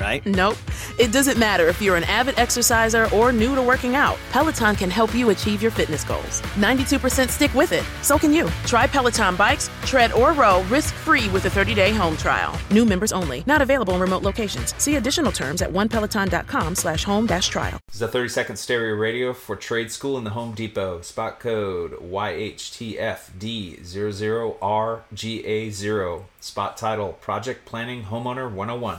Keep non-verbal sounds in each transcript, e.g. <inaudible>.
right? Nope. It doesn't matter if you're an avid exerciser or new to working out. Peloton can help you achieve your fitness goals. 92% stick with it. So can you. Try Peloton bikes, tread, or row risk-free with a 30-day home trial. New members only. Not available in remote locations. See additional terms at onepeloton.com slash home dash trial. This is a 30 second stereo radio for Trade School in the Home Depot. Spot code YHTFD00RGA0. Spot title Project Planning Homeowner 101.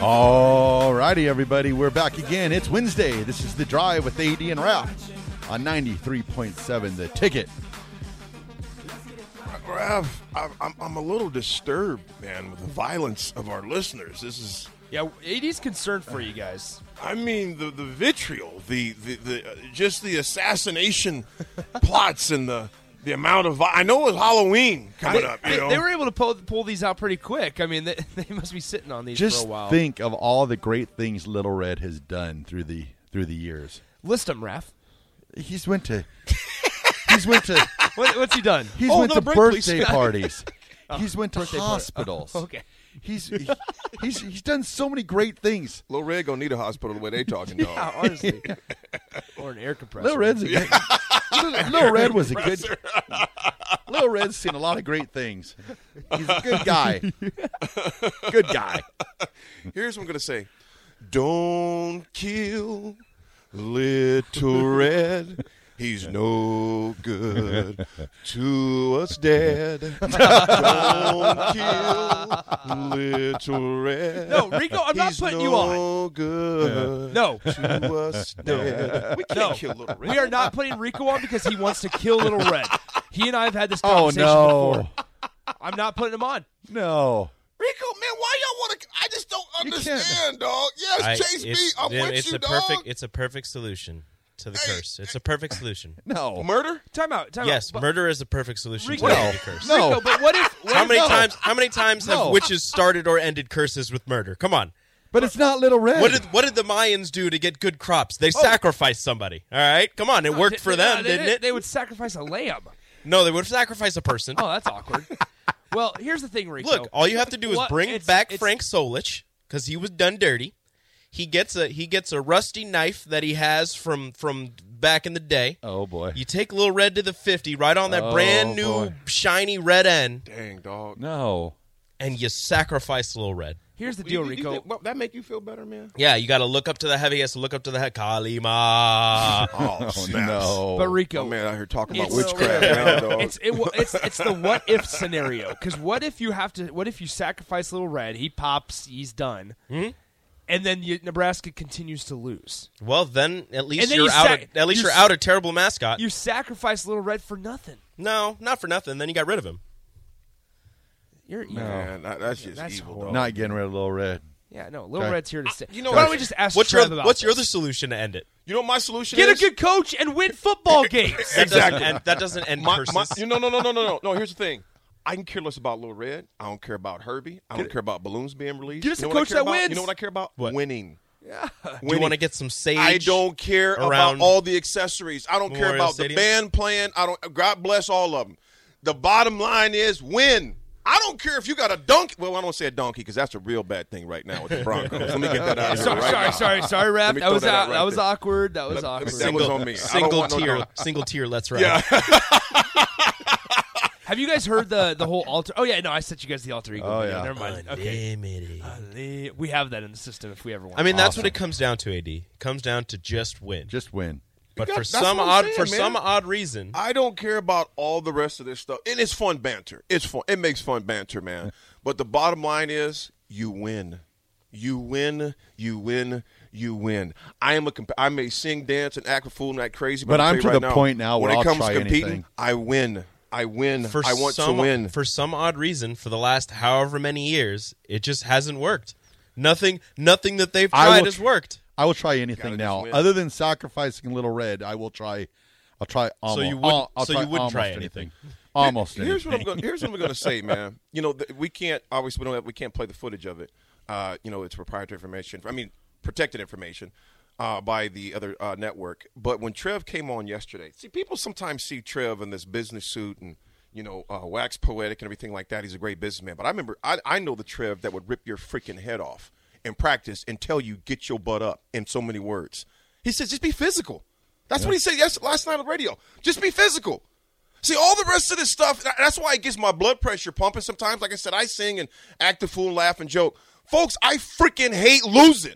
All righty, everybody, we're back again. It's Wednesday. This is the drive with AD and Ralph on 93.7 The Ticket. Ralph, I'm, I'm, I'm a little disturbed, man, with the violence of our listeners. This is, Yeah, AD's concerned for you guys. I mean, the, the vitriol, the, the, the uh, just the assassination <laughs> plots and the the amount of. I know it's Halloween coming They, up. You they- know, they were able to pull, pull these out pretty quick. I mean, they, <laughs> they must be sitting on these Just for a while. think of all the great things Little Red has done through the through the years. List them, Raph. He's went to he's went to <laughs> What, what's he done? he's Oh, went to another break, please. birthday <laughs> parties. Oh, he's went to hospitals. Oh, okay. He's he- he's he's done so many great things. Little Red gonna need a hospital the way they talking, dog. Yeah, honestly. <laughs> or an air compressor. Little Red's a good, Little, <laughs> Little Red was a good. Little Red's seen a lot of great things. He's a good guy. Good guy. <laughs> Here's what I'm gonna say: Don't kill Little Red. He's no good to us dead. <laughs> Don't kill Little Red. No, Rico, I'm not He's putting no you on. good No. to us <laughs> dead. We can't No. kill Little Red. We are not putting Rico on because he wants to kill Little Red. He and I have had this Oh conversation no, before. I'm not putting him on. no. Rico, man, why y'all want to? I just don't You can't. understand, dog. Yes, I- Chase B, it's, I'm yeah, with it's you, a dog. perfect. It's a perfect solution to the Hey, curse. It's a perfect solution. <laughs> No. Murder? Time out. Time yes, out. But- murder is a perfect solution Rico- to No. the curse. No. Rico, but what if? What How if- many No. times? How many times have No. witches started or ended curses with murder? Come on. But it's not Little Red. What did what did the Mayans do to get good crops? They oh. sacrificed somebody. All right, come on. It worked They- for they- them, they, didn't it? They would sacrifice a lamb. no, they would sacrifice a person. Oh, that's awkward. <laughs> well, here's the thing, Rico. Look, all you have to do is What- bring it's- back it's- Frank Solich because he was done dirty. He gets a he gets a rusty knife that he has from from back in the day. Oh boy. You take Little Red to the fifty, right on that Oh, brand new boy. shiny red end, Dang, dog. No. and you sacrifice Little Red. Here's the deal, you- you Rico. think- well, that make you feel better, man? Yeah, you got to look up to the heavy. He has to look up to the head. Kalima. <laughs> Oh, <laughs> Oh no. But Rico, Oh, man, I heard talking about witchcraft now, <laughs> dog. it's it, it's it's the what if scenario. Because what if you have to? What if you sacrifice Little Red? He pops. He's done. Hmm? And then you, Nebraska continues to lose. well, then at least then you're you out. sac- a, at least you you're out a terrible mascot. You sacrifice Little Red for nothing. no, not for nothing. Then you got rid of him. You're evil. Man, that- that's just That's evil, horrible. Not getting rid of Little Red. Yeah, no. Little Okay. Red's here to stay. you know Why don't we just ask What's Trev your about What's your other solution to end it? You know what my solution Get a good coach and win football <laughs> games. That doesn't Exactly. end, that doesn't end My, curses. my, you know, no, no, no, no, no, no. Here's the thing. I can care less about Little Red. I don't care about Herbie. I don't care about balloons being released. Get us you know a coach that about? wins. You know what I care about? What? Winning. <laughs> Do you want to get some sage? I don't care about all the accessories. I don't care about Stadium? the band playing. I don't. God bless all of them. The bottom line is win. I don't care if you got a donkey. Well, I don't say a donkey because that's a real bad thing right now with the Broncos. Let me get that out of here sorry, right sorry, now. sorry, sorry, Let Rap. That was that out out- right that was there. awkward. That was Let- awkward. that was on me. Single want no tier, single tier. Let's <laughs> rap. Yeah. Have you guys heard the the whole alter? Oh yeah, no, I sent you guys the alter ego. Oh, video. yeah. never mind. Okay, Unlimited. We have that in the system if we ever want. I mean, that's Awesome. what it comes down to. Ad it comes down to just win. Just win. but got- for that's some what I'm odd saying, for man. some odd reason, I don't care about all the rest of this stuff. And it's fun banter. It's fun. It makes fun banter, man. <laughs> But the bottom line is, you win. You win, you win, you win. I am a comp- I may sing, dance, and act a fool and act crazy, but, But I'll I'm tell you to right the point now when where it I'll comes try to competing, anything. I win. I win. For I want some, to win. For some odd reason, for the last however many years, it just hasn't worked. Nothing, nothing that they've tried will has tr- worked. I will try anything now, other than sacrificing Little Red. I will try. I'll try. Almost, you wouldn't- I'll, I'll so try you wouldn't try almost anything. Almost Here's what I'm anything. going. Here's what I'm going to say, man. You know, th- we can't obviously we don't have, we can't play the footage of it. Uh, you know, it's proprietary information. I mean, protected information uh, by the other uh, network. But when Trev came on yesterday, see, people sometimes see Trev in this business suit and you know, uh, wax poetic and everything like that. He's a great businessman. But I remember, I, I know the Trev that would rip your freaking head off in practice and tell you get your butt up in so many words. He says just be physical. That's what he said yes last night on the radio. Just be physical. See, all the rest of this stuff, that's why it gets my blood pressure pumping sometimes. Like I said, I sing and act a fool and laugh and joke. Folks, I freaking hate losing.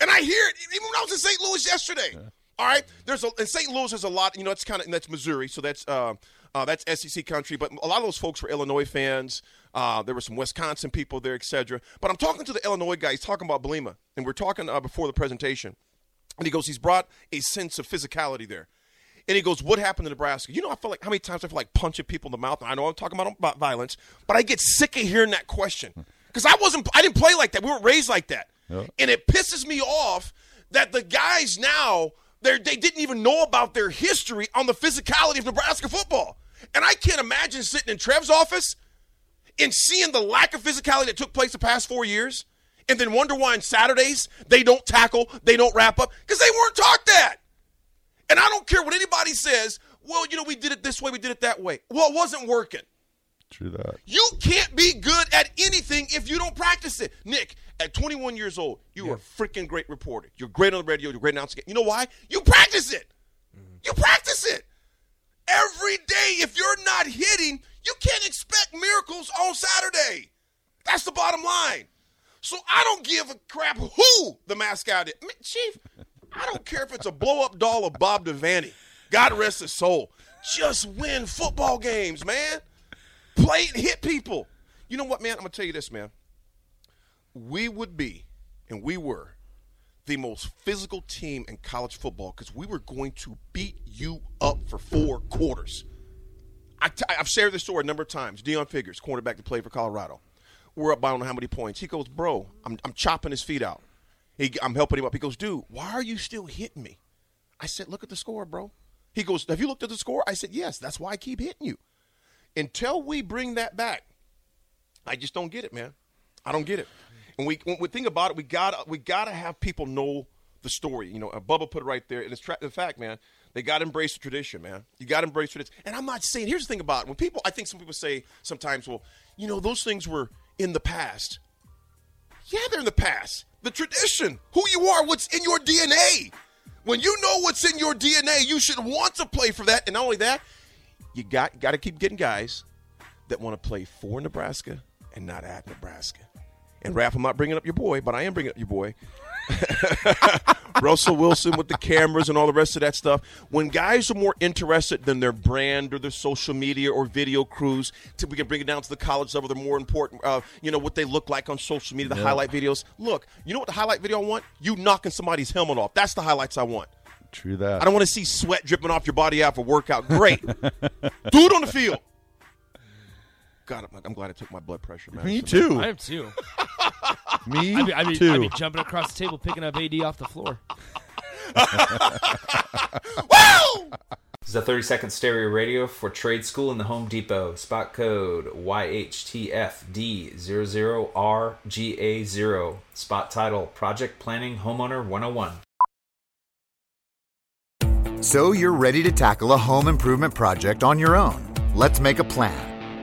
And I hear it even when I was in St. Louis yesterday. All right, there's a in St. Louis. There's a lot. You know, it's kind of that's Missouri, so that's uh, uh, that's SEC country. But a lot of those folks were Illinois fans. Uh, there were some Wisconsin people there, etc. But I'm talking to the Illinois guy. He's talking about Bielema, and we're talking uh, before the presentation. And he goes, he's brought a sense of physicality there. And he goes, what happened to Nebraska? You know, I feel like how many times I feel like punching people in the mouth. And I know I'm talking about, about violence, but I get sick of hearing that question because I wasn't, I didn't play like that. We weren't raised like that, and it pisses me off that the guys now they they didn't even know about their history on the physicality of Nebraska football. And I can't imagine sitting in Trev's office and seeing the lack of physicality that took place the past four years, and then wonder why on Saturdays they don't tackle, they don't wrap up, because they weren't taught that. And I don't care what anybody says. Well, you know, we did it this way, we did it that way. Well, it wasn't working. True that. You can't be good at anything if you don't practice it. Nick, at 21 years old, you are a freaking great reporter. You're great on the radio. You're great announcer. You know why? You practice it. Mm-hmm. You practice it every day. If you're not hitting, you can't expect miracles on Saturday. That's the bottom line. So I don't give a crap who the mascot is. I mean, Chief, I don't care if it's a blow up doll of Bob Devaney. God rest his soul. Just win football games, man. Play and hit people. You know what, man? I'm going to tell you this, man. We would be, and we were, the most physical team in college football because we were going to beat you up for four quarters. I t- I've shared this story a number of times. Deon Figures, cornerback to play for Colorado. We're up by I don't know how many points. He goes, bro, I'm, I'm chopping his feet out. He, I'm helping him up. He goes, dude, why are you still hitting me? I said, look at the score, bro. He goes, have you looked at the score? I said, yes. That's why I keep hitting you. Until we bring that back, I just don't get it, man. I don't get it. And we when we think about it, we got we got to have people know the story. You know, Bubba put it right there, and it's tra- the fact, man. They got to embrace the tradition, man. You got to embrace tradition. And I'm not saying. Here's the thing about it. when people. I think some people say sometimes, well, you know, those things were in the past. Yeah, they're in the past. The tradition, who you are, what's in your DNA. When you know what's in your DNA, you should want to play for that. And not only that, you got got to keep getting guys that want to play for Nebraska and not at Nebraska. And Raph, I'm not bringing up your boy, but I am bringing up your boy. <laughs> Russell Wilson with the cameras and all the rest of that stuff. When guys are more interested than their brand or their social media or video crews, we can bring it down to the college level. They're more important, uh, you know, what they look like on social media, the highlight videos. Look, you know what the highlight video I want? You knocking somebody's helmet off. That's the highlights I want. True that. I don't want to see sweat dripping off your body after workout. Great. <laughs> Do it on the field. God, I'm, I'm glad I took my blood pressure, man. Me too. I am too. <laughs> Me I'd be, I'd, be, too. I'd be jumping across the table, picking up AD off the floor. <laughs> This is a 30 second stereo radio for trade school in the Home Depot. Spot code YHTFD00RGA0. Spot title Project Planning Homeowner 101. So you're ready to tackle a home improvement project on your own. Let's make a plan.